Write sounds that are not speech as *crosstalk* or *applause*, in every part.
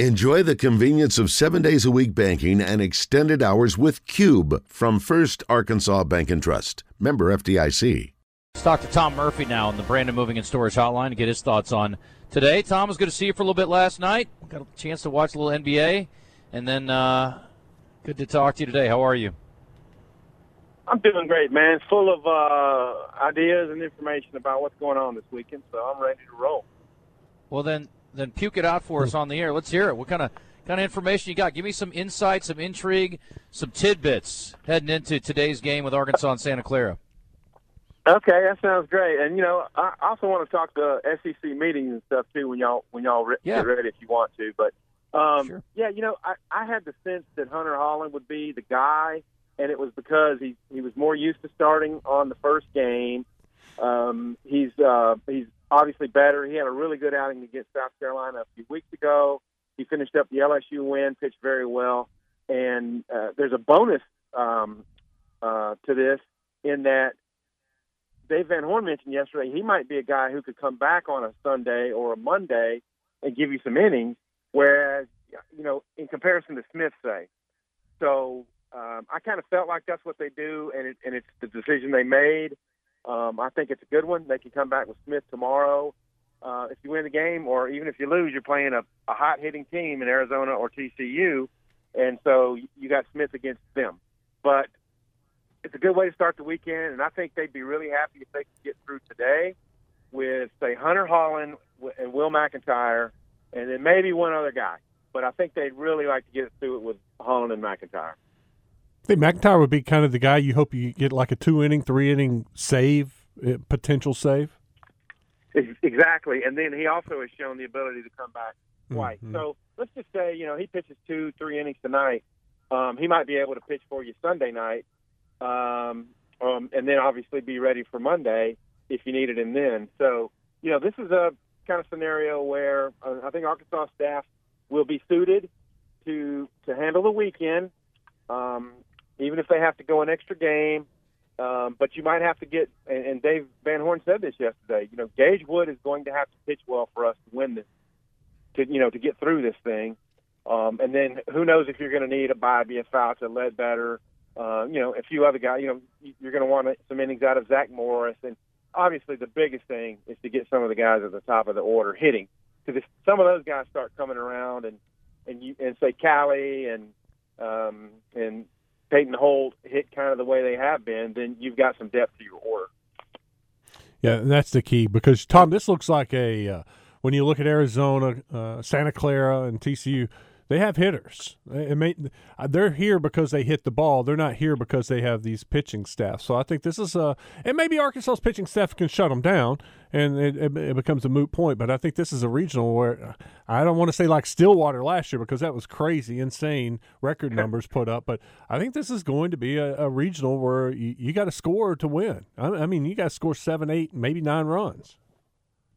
Enjoy the convenience of seven days a week banking and extended hours with Cube from First Arkansas Bank and Trust. Member FDIC. Let's talk to Tom Murphy now on the Brandon Moving and Storage Hotline to get his thoughts on today. Tom, was good to see you for a little bit last night. Got a chance to watch a little NBA, and then uh, good to talk to you today. How are you? I'm doing great, man. Full of uh, ideas and information about what's going on this weekend, so I'm ready to roll. Well, then, then puke it out for us on the air. Let's hear it. What kind of kind of information you got? Give me some insight, some intrigue, some tidbits heading into today's game with Arkansas and Santa Clara. Okay, that sounds great. And you know, I also want to talk to SEC meetings and stuff too when y'all when y'all re- Yeah. get ready if you want to. But um, Sure. yeah, you know, I, I had the sense that Hunter Hollan would be the guy, and it was because he he was more used to starting on the first game. Um, he's uh, he's obviously better. He had a really good outing against South Carolina a few weeks ago. He finished up the LSU win, pitched very well, and uh, there's a bonus um, uh, to this in that Dave Van Horn mentioned yesterday he might be a guy who could come back on a Sunday or a Monday and give you some innings, whereas you know in comparison to Smith, say. So um, I kind of felt like that's what they do, and it, and it's the decision they made. Um, I think it's a good one. They can come back with Smith tomorrow. Uh, if you win the game, or even if you lose, you're playing a, a hot hitting team in Arizona or TCU, and so you got Smith against them. But it's a good way to start the weekend, and I think they'd be really happy if they could get through today with, say, Hunter Hollan and Will McEntire, and then maybe one other guy. But I think they'd really like to get through it with Hollan and McEntire. I think McEntire would be kind of the guy you hope you get like a two inning, three inning save, uh, potential save. Exactly, and then he also has shown the ability to come back twice. Mhm. So let's just say, you know, he pitches two, three innings tonight. Um, he might be able to pitch for you Sunday night, um, um, and then obviously be ready for Monday if you needed him then. So, you know, this is a kind of scenario where uh, I think Arkansas staff will be suited to to handle the weekend, um, even if they have to go an extra game. Um, but you might have to get, and, and Dave Van Horn said this yesterday. You know, Gage Wood is going to have to pitch well for us to win this, to you know, to get through this thing. Um, and then who knows if you're going to need a Bobby, a Fauci, a Ledbetter, uh, you know, a few other guys. You know, you're going to want some innings out of Zack Morris, and obviously the biggest thing is to get some of the guys at the top of the order hitting, because if some of those guys start coming around and and you and say Cali and um, and Peyton Holt hit kind of the way they have been, then you've got some depth to your order. Yeah, and that's the key because Tom, this looks like a uh, when you look at Arizona, uh, Santa Clara, and TCU. They have hitters. It may, uh, they're here because they hit the ball. They're not here because they have these pitching staff. So I think this is a, and maybe Arkansas's pitching staff can shut them down, and it, it, it becomes a moot point. But I think this is a regional where I don't want to say like Stillwater last year because that was crazy, insane record numbers put up. But I think this is going to be a, a regional where you, you got to score to win. I, I mean, you got to score seven, eight, maybe nine runs.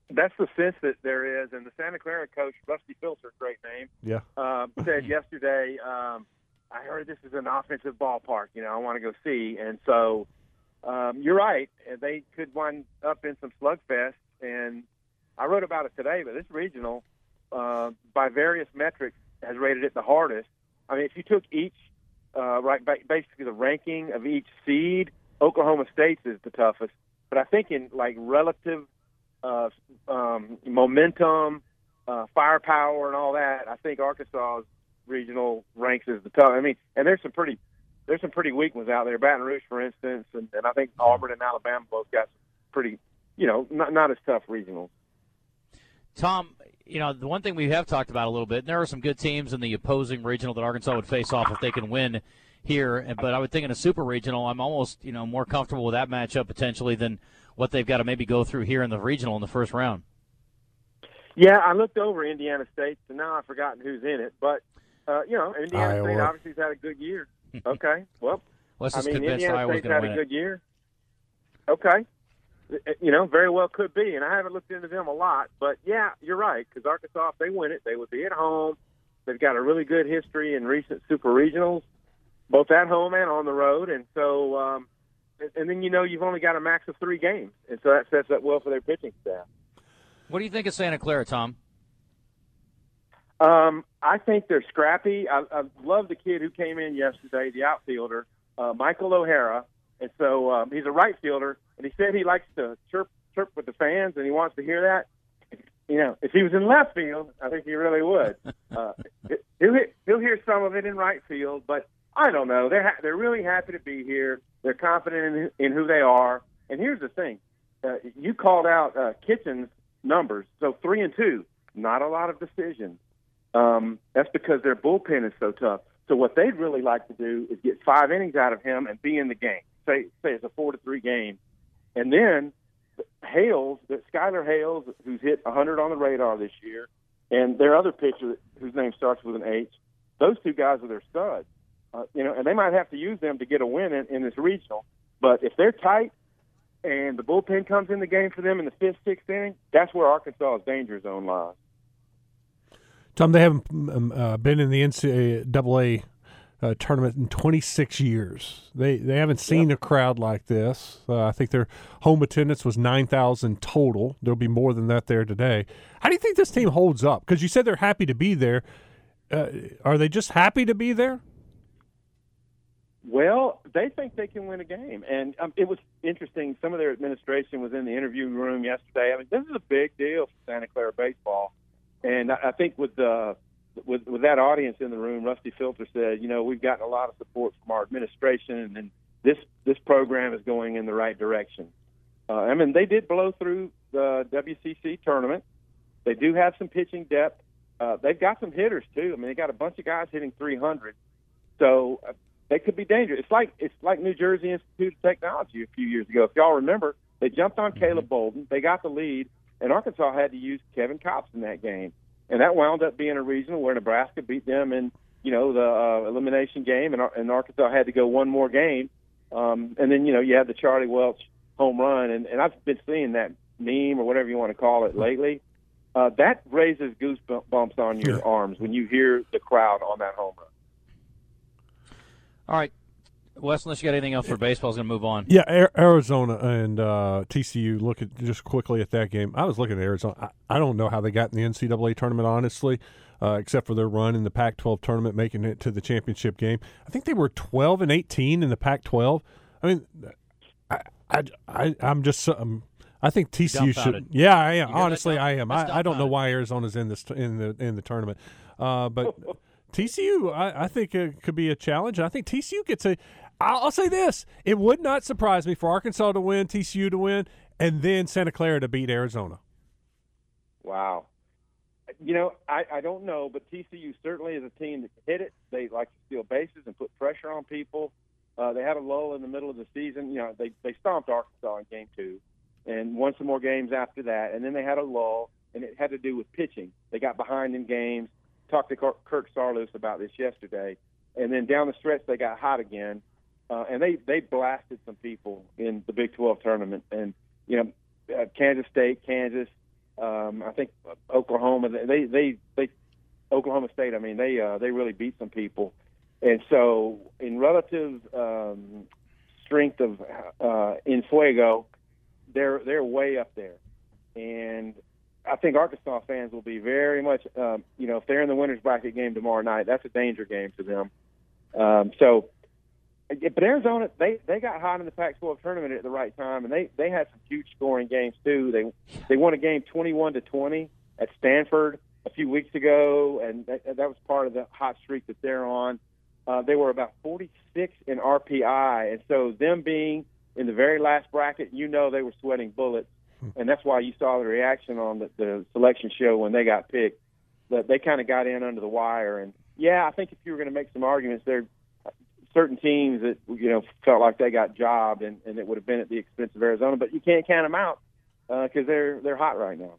That's the sense that there is, and the Santa Clara coach, Rusty Filter, great name, Yeah. um, *laughs* said yesterday, um, I heard this is an offensive ballpark. You know, I want to go see. And so um, you're right. They could wind up in some slugfest. And I wrote about it today, but this regional, uh, by various metrics, has rated it the hardest. I mean, if you took each, uh, right, basically the ranking of each seed, Oklahoma State's is the toughest. But I think in like relative uh, um, momentum, uh, firepower, and all that, I think Arkansas's regional ranks as the top. I mean, and there's some pretty there's some pretty weak ones out there. Baton Rouge, for instance, and, and I think Auburn and Alabama both got some pretty, you know, not not as tough regionals. Tom, you know, the one thing we have talked about a little bit, and there are some good teams in the opposing regional that Arkansas would face off if they can win here. But I would think in a super regional, I'm almost, you know, more comfortable with that matchup potentially than what they've got to maybe go through here in the regional in the first round. Yeah, I looked over Indiana State, so now I've forgotten who's in it. But uh, you know, Indiana State obviously has had a good year. Okay, well, *laughs* Let's I mean, Indiana Iowa's State's had a win it. good year. Okay, you know, very well could be, and I haven't looked into them a lot, but yeah, you're right because Arkansas, if they win it, they would be at home. They've got a really good history in recent super regionals, both at home and on the road, and so, um, and, then you know you've only got a max of three games, and so that sets up well for their pitching staff. What do you think of Santa Clara, Tom? Um, I think they're scrappy. I, I love the kid who came in yesterday, the outfielder, uh, Michael O'Hara, and so um, he's a right fielder, and he said he likes to chirp chirp with the fans, and he wants to hear that. You know, if he was in left field, I think he really would. *laughs* Uh, he'll he'll hear some of it in right field, but I don't know. They're ha- they're really happy to be here. They're confident in in who they are. And here's the thing: uh, you called out uh, Kitchen's numbers, so three and two, not a lot of decisions. Um, that's because their bullpen is so tough. So what they'd really like to do is get five innings out of him and be in the game. Say say it's a four to three game, and then Hales, that Skylar Hales, who's hit 100 on the radar this year, and their other pitcher whose name starts with an H. Those two guys are their studs. Uh, you know, and they might have to use them to get a win in, in this regional. But if they're tight and the bullpen comes in the game for them in the fifth, sixth inning, that's where Arkansas's danger zone lies. Tom, they haven't um, uh, been in the NCAA uh, tournament in 26 years. They they haven't seen yep. a crowd like this. Uh, I think their home attendance was 9,000 total. There'll be more than that there today. How do you think this team holds up? Because you said they're happy to be there. Uh, are they just happy to be there? Well, they think they can win a game, and um, it was interesting. Some of their administration was in the interview room yesterday. I mean, this is a big deal for Santa Clara baseball and I think with the with with that audience in the room, Rusty Filter said, you know, we've gotten a lot of support from our administration, and this this program is going in the right direction. Uh, I mean, they did blow through the WCC tournament. They do have some pitching depth. Uh, they've got some hitters too. I mean, they got a bunch of guys hitting 300, so uh, they could be dangerous. It's like it's like New Jersey Institute of Technology a few years ago. If y'all remember, they jumped on mm-hmm. Caleb Bolden. They got the lead, and Arkansas had to use Kevin Kopps in that game, and that wound up being a regional where Nebraska beat them in you know the uh, elimination game, and, and Arkansas had to go one more game, um, and then you know you had the Charlie Welch home run, and, and I've been seeing that meme or whatever you want to call it lately. Uh, that raises goosebumps on your arms when you hear the crowd on that home run. All right, Wes, unless you got anything else for baseball, I was going to move on. Yeah, Arizona and uh, TCU. Look at just quickly at that game. I was looking at Arizona. I, I don't know how they got in the NCAA tournament, honestly, uh, except for their run in the Pac-12 tournament, making it to the championship game. I think they were 12 and 18 in the Pac-12. I mean, I, I, I am just. Um, I think TCU should. Yeah, I am. Honestly, I am. I, I don't know why Arizona's in this in the in the tournament, uh, but. *laughs* TCU, I, I, think it could be a challenge. I think TCU gets a. I'll, say this: it would not surprise me for Arkansas to win, TCU to win, and then Santa Clara to beat Arizona. Wow. You know, I, I don't know, but TCU certainly is a team that hit it. They like to steal bases and put pressure on people. Uh, they had a lull in the middle of the season. You know, they they stomped Arkansas in game two, and won some more games after that. And then they had a lull, and it had to do with pitching. They got behind in games. Talked to Kirk Saarloos about this yesterday, and then down the stretch they got hot again. Uh, and they they blasted some people in the Big 12 tournament, and you know, uh, Kansas State, Kansas, um, I think Oklahoma, they they they Oklahoma State. I mean, they uh, they really beat some people, and so in relative um, strength of uh, in Fuego, they're they're way up there, and I think Arkansas fans will be very much, um, you know, if they're in the winners bracket game tomorrow night, that's a danger game to them. Um, so but Arizona, they they got hot in the Pac-12 tournament at the right time, and they they had some huge scoring games too. They they won a game 21 to 20 at Stanford a few weeks ago, and that, that was part of the hot streak that they're on. Uh, they were about 46 in RPI, and so them being in the very last bracket, you know they were sweating bullets. And that's why you saw the reaction on the, the selection show when they got picked. That they kind of got in under the wire, and yeah, I think if you were going to make some arguments, there certain teams that you know felt like they got jobbed, and, and it would have been at the expense of Arizona. But you can't count them out because uh, they're they're hot right now.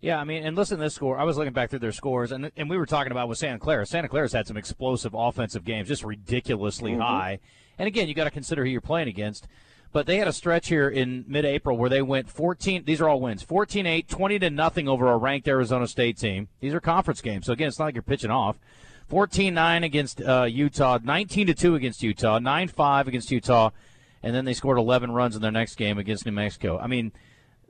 Yeah, I mean, and listen to this score. I was looking back through their scores, and and we were talking about with Santa Clara. Santa Clara's had some explosive offensive games, just ridiculously mm-hmm. high. And again, you got to consider who you're playing against. But they had a stretch here in mid-April where they went 14. These are all wins: 14-8, 20 to nothing over a ranked Arizona State team. These are conference games, so again, it's not like you're pitching off. 14-9 against uh, Utah, 19-2 against Utah, 9-5 against Utah, and then they scored 11 runs in their next game against New Mexico. I mean,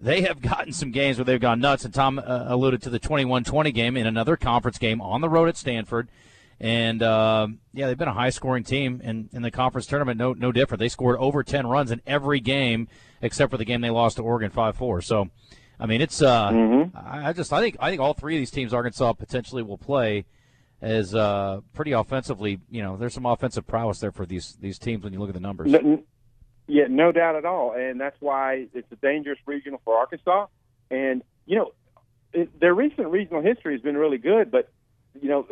they have *laughs* gotten some games where they've gone nuts. And Tom uh, alluded to the 21-20 game in another conference game on the road at Stanford. And uh, yeah, they've been a high-scoring team in, in the conference tournament. No, no different. They scored over 10 runs in every game except for the game they lost to Oregon 5-4. So, I mean, it's. Uh, mm-hmm. I, I just I think I think all three of these teams Arkansas potentially will play as uh, pretty offensively. You know, there's some offensive prowess there for these these teams when you look at the numbers. No, yeah, no doubt at all, and that's why it's a dangerous regional for Arkansas. And you know, it, their recent regional history has been really good, but you know,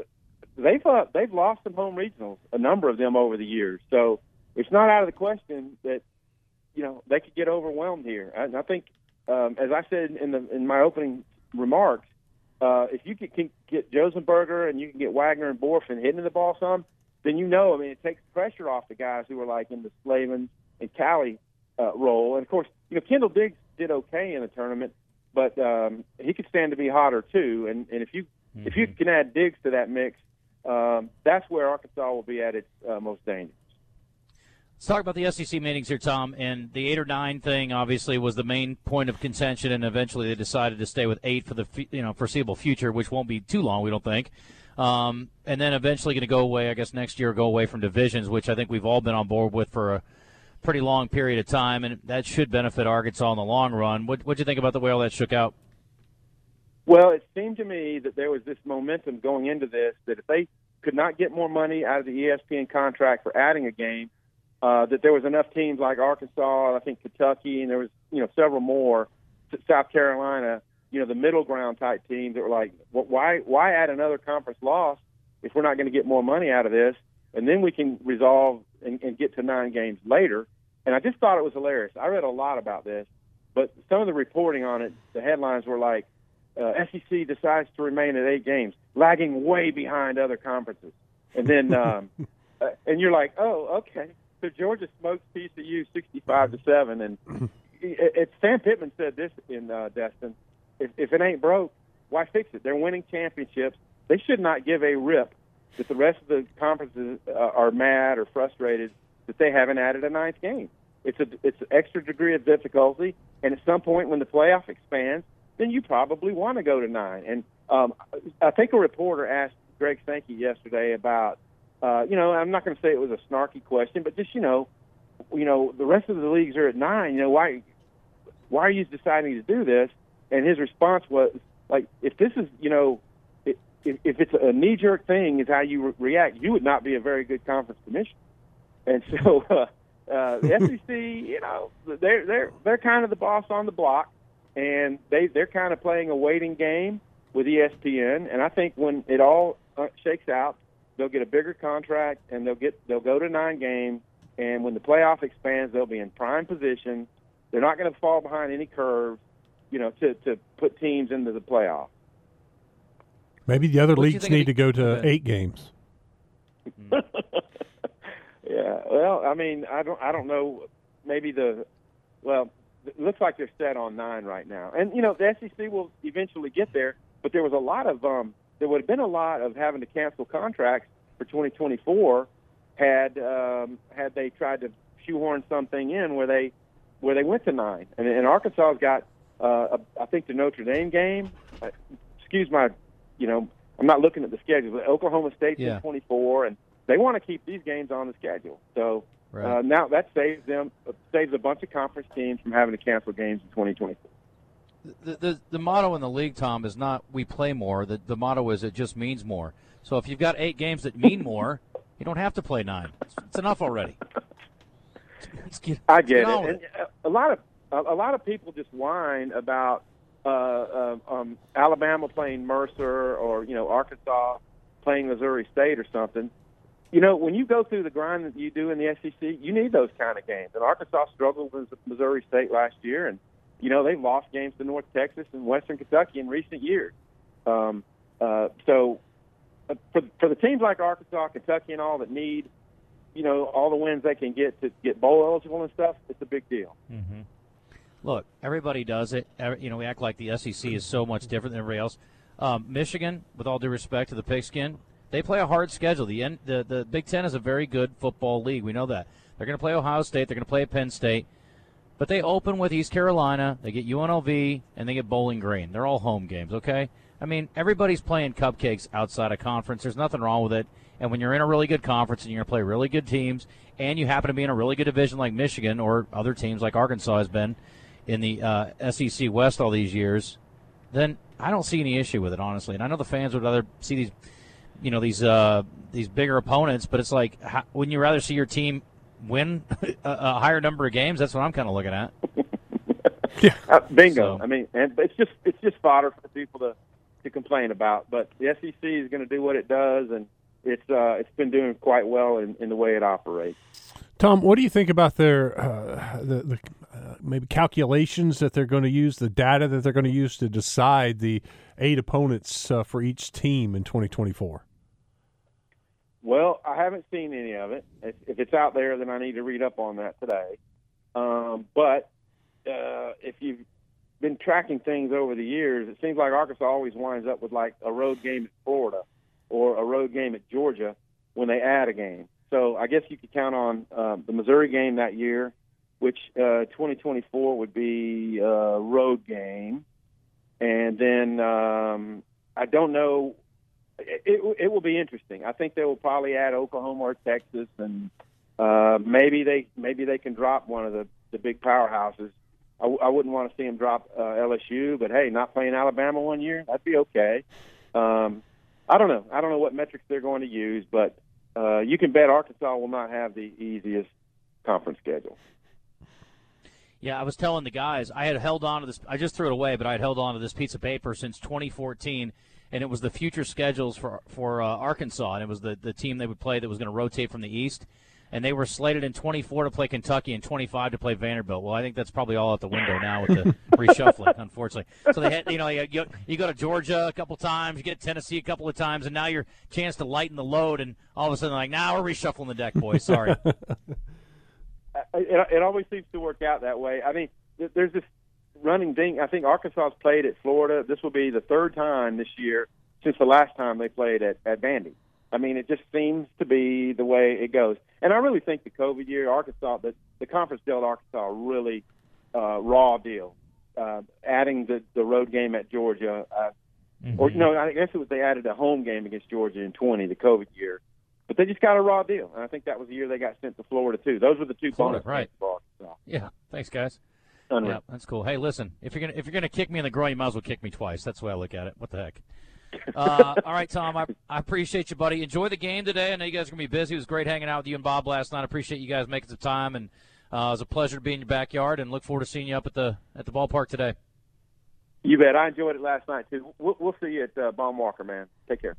they've uh, they've lost some home regionals, a number of them over the years. So it's not out of the question that you know they could get overwhelmed here. And I think, um, as I said in the in my opening remarks, uh, if you can, can get Josenberger and you can get Wegner and Bohrofen hitting the ball some, then you know. I mean, it takes pressure off the guys who are like in the Slavens and Cali uh, role. And of course, you know, Kendall Diggs did okay in the tournament, but um, he could stand to be hotter too. And and if you mm-hmm. if you can add Diggs to that mix, um, that's where Arkansas will be at its uh, most dangerous. Let's talk about the SEC meetings here, Tom. And the eight or nine thing obviously was the main point of contention, and eventually they decided to stay with eight for the you know foreseeable future, which won't be too long, we don't think. Um, and then eventually going to go away, I guess next year, go away from divisions, which I think we've all been on board with for a pretty long period of time, and that should benefit Arkansas in the long run. What what do you think about the way all that shook out? Well, it seemed to me that there was this momentum going into this that if they could not get more money out of the ESPN contract for adding a game, uh, that there was enough teams like Arkansas, I think Kentucky, and there was you know several more, South Carolina, you know the middle ground type teams that were like, well, why why add another conference loss if we're not going to get more money out of this, and then we can resolve and, and get to nine games later. And I just thought it was hilarious. I read a lot about this, but some of the reporting on it, the headlines were like, uh, SEC decides to remain at eight games, lagging way behind other conferences. And then, *laughs* um, uh, and you're like, oh, okay so Georgia smokes TCU sixty-five to seven, and *laughs* it, it, Sam Pittman said this in uh, Destin: if, if it ain't broke, why fix it? They're winning championships. They should not give a rip that the rest of the conferences uh, are mad or frustrated that they haven't added a ninth game. It's a it's an extra degree of difficulty, and at some point when the playoff expands, then you probably want to go to nine. And um, I think a reporter asked Greg Sankey yesterday about uh, you know, I'm not going to say it was a snarky question, but just you know, you know, the rest of the leagues are at nine. You know, why why are you deciding to do this? And his response was like, if this is, you know, if, if it's a knee jerk thing, is how you re- react, you would not be a very good conference commissioner. And so, *laughs* uh, uh, the *laughs* SEC, you know, they're they're they're kind of the boss on the block, and they they're kind of playing a waiting game with ESPN. And I think when it all uh, shakes out, they'll get a bigger contract and they'll get they'll go to nine games. And when the playoff expands, they'll be in prime position. They're not going to fall behind any curves, you know, to to put teams into the playoff. Maybe the other what leagues need to go to eight games. *laughs* yeah, well, I mean, I don't, I don't know. Maybe the, well, it looks like they're set on nine right now, and you know, the SEC will eventually get there. But there was a lot of um, there would have been a lot of having to cancel contracts for 2024 had um, had they tried to shoehorn something in where they where they went to nine. And, and Arkansas's got uh, a, I think the Notre Dame game. Uh, excuse my, you know, I'm not looking at the schedule. But Oklahoma State's yeah. in 24, and they want to keep these games on the schedule. So right. uh, now that saves them saves a bunch of conference teams from having to cancel games in 2024 the, the, the motto in the league, Tom, is not we play more. The, the motto is it just means more. So if you've got eight games that mean more, *laughs* you don't have to play nine. It's, it's enough already. *laughs* Get, I get, get it. And a lot of a, lot of people just whine about uh, uh, um, Alabama playing Mercer or you know Arkansas playing Missouri State or something. You know, when you go through the grind that you do in the SEC, you need those kind of games. And Arkansas struggled with Missouri State last year, and you know, they've lost games to North Texas and Western Kentucky in recent years. Um, uh, so uh, for, for the teams like Arkansas, Kentucky, and all that need, you know, all the wins they can get to get bowl eligible and stuff, it's a big deal. Mm-hmm. Look, everybody does it. You know, we act like the SEC is so much different than everybody else. Um, Michigan, with all due respect to the pigskin, they play a hard schedule. The, N, the the Big Ten is a very good football league. We know that. They're going to play Ohio State. They're going to play Penn State But they open with East Carolina, they get UNLV, and they get Bowling Green. They're all home games, okay? I mean, everybody's playing cupcakes outside of conference. There's nothing wrong with it. And when you're in a really good conference and you're going to play really good teams, and you happen to be in a really good division like Michigan or other teams like Arkansas has been in the uh, SEC West all these years, then I don't see any issue with it, honestly. And I know the fans would rather see these, you know, these uh, these bigger opponents, but it's like, how, wouldn't you rather see your team win *laughs* a, a higher number of games? That's what I'm kind of looking at. *laughs* yeah, uh, bingo. So- I mean, and it's just it's just fodder for people to to complain about. But the SEC is going to do what it does, and it's uh, it's been doing quite well in, in the way it operates. Tom, what do you think about their uh, the, the uh, maybe calculations that they're going to use, the data that they're going to use to decide the eight opponents uh, for each team in 2024? Well, I haven't seen any of it. If, it's out there, then I need to read up on that today. Um, but uh, if you've been tracking things over the years, it seems like Arkansas always winds up with like a road game at Florida or a road game at Georgia when they add a game. So I guess you could count on uh, the Missouri game that year, which uh, 2024 would be a road game, and then um, I don't know. It, it, it will be interesting. I think they will probably add Oklahoma or Texas, and uh, maybe they maybe they can drop one of the the big powerhouses. I, w- I wouldn't want to see them drop uh, LSU, but hey, not playing Alabama one year, that'd be okay. Um, I don't know. I don't know what metrics they're going to use, but uh, you can bet Arkansas will not have the easiest conference schedule. Yeah, I was telling the guys I had held on to this. I just threw it away, but I had held on to this piece of paper since 2014, and it was the future schedules for for uh, Arkansas, and it was the the team they would play that was going to rotate from the East, and they were slated in 24 to play Kentucky and 25 to play Vanderbilt. Well, I think that's probably all out the window now with the *laughs* reshuffling, unfortunately. So they had, you know, you, you, you go to Georgia a couple times, you get Tennessee a couple of times, and now your chance to lighten the load, and all of a sudden, like, now nah, we're reshuffling the deck, boys. Sorry. *laughs* it, it always seems to work out that way. I mean, there's this running thing. I think Arkansas's played at Florida. This will be the third time this year since the last time they played at, at Vandy. I mean, it just seems to be the way it goes. And I really think the COVID year, Arkansas, the, the conference dealt Arkansas a really uh, raw deal. Uh, adding the, the road game at Georgia, uh, Mm-hmm. or no, I guess it was they added a home game against Georgia in 20, the COVID year. But they just got a raw deal, and I think that was the year they got sent to Florida too. Those were the two Florida, bonus right. for Arkansas. Yeah. Thanks, guys. Unreal. Yeah, that's cool. Hey, listen, if you're gonna if you're gonna kick me in the groin, you might as well kick me twice. That's the way I look at it. What the heck? Uh, all right, Tom. I, I appreciate you, buddy. Enjoy the game today. I know you guys are gonna be busy. It was great hanging out with you and Bob last night. I appreciate you guys making some time, and uh, it was a pleasure to be in your backyard. And look forward to seeing you up at the at the ballpark today. You bet. I enjoyed it last night too. We'll, we'll see you at uh, Baum Walker, man. Take care.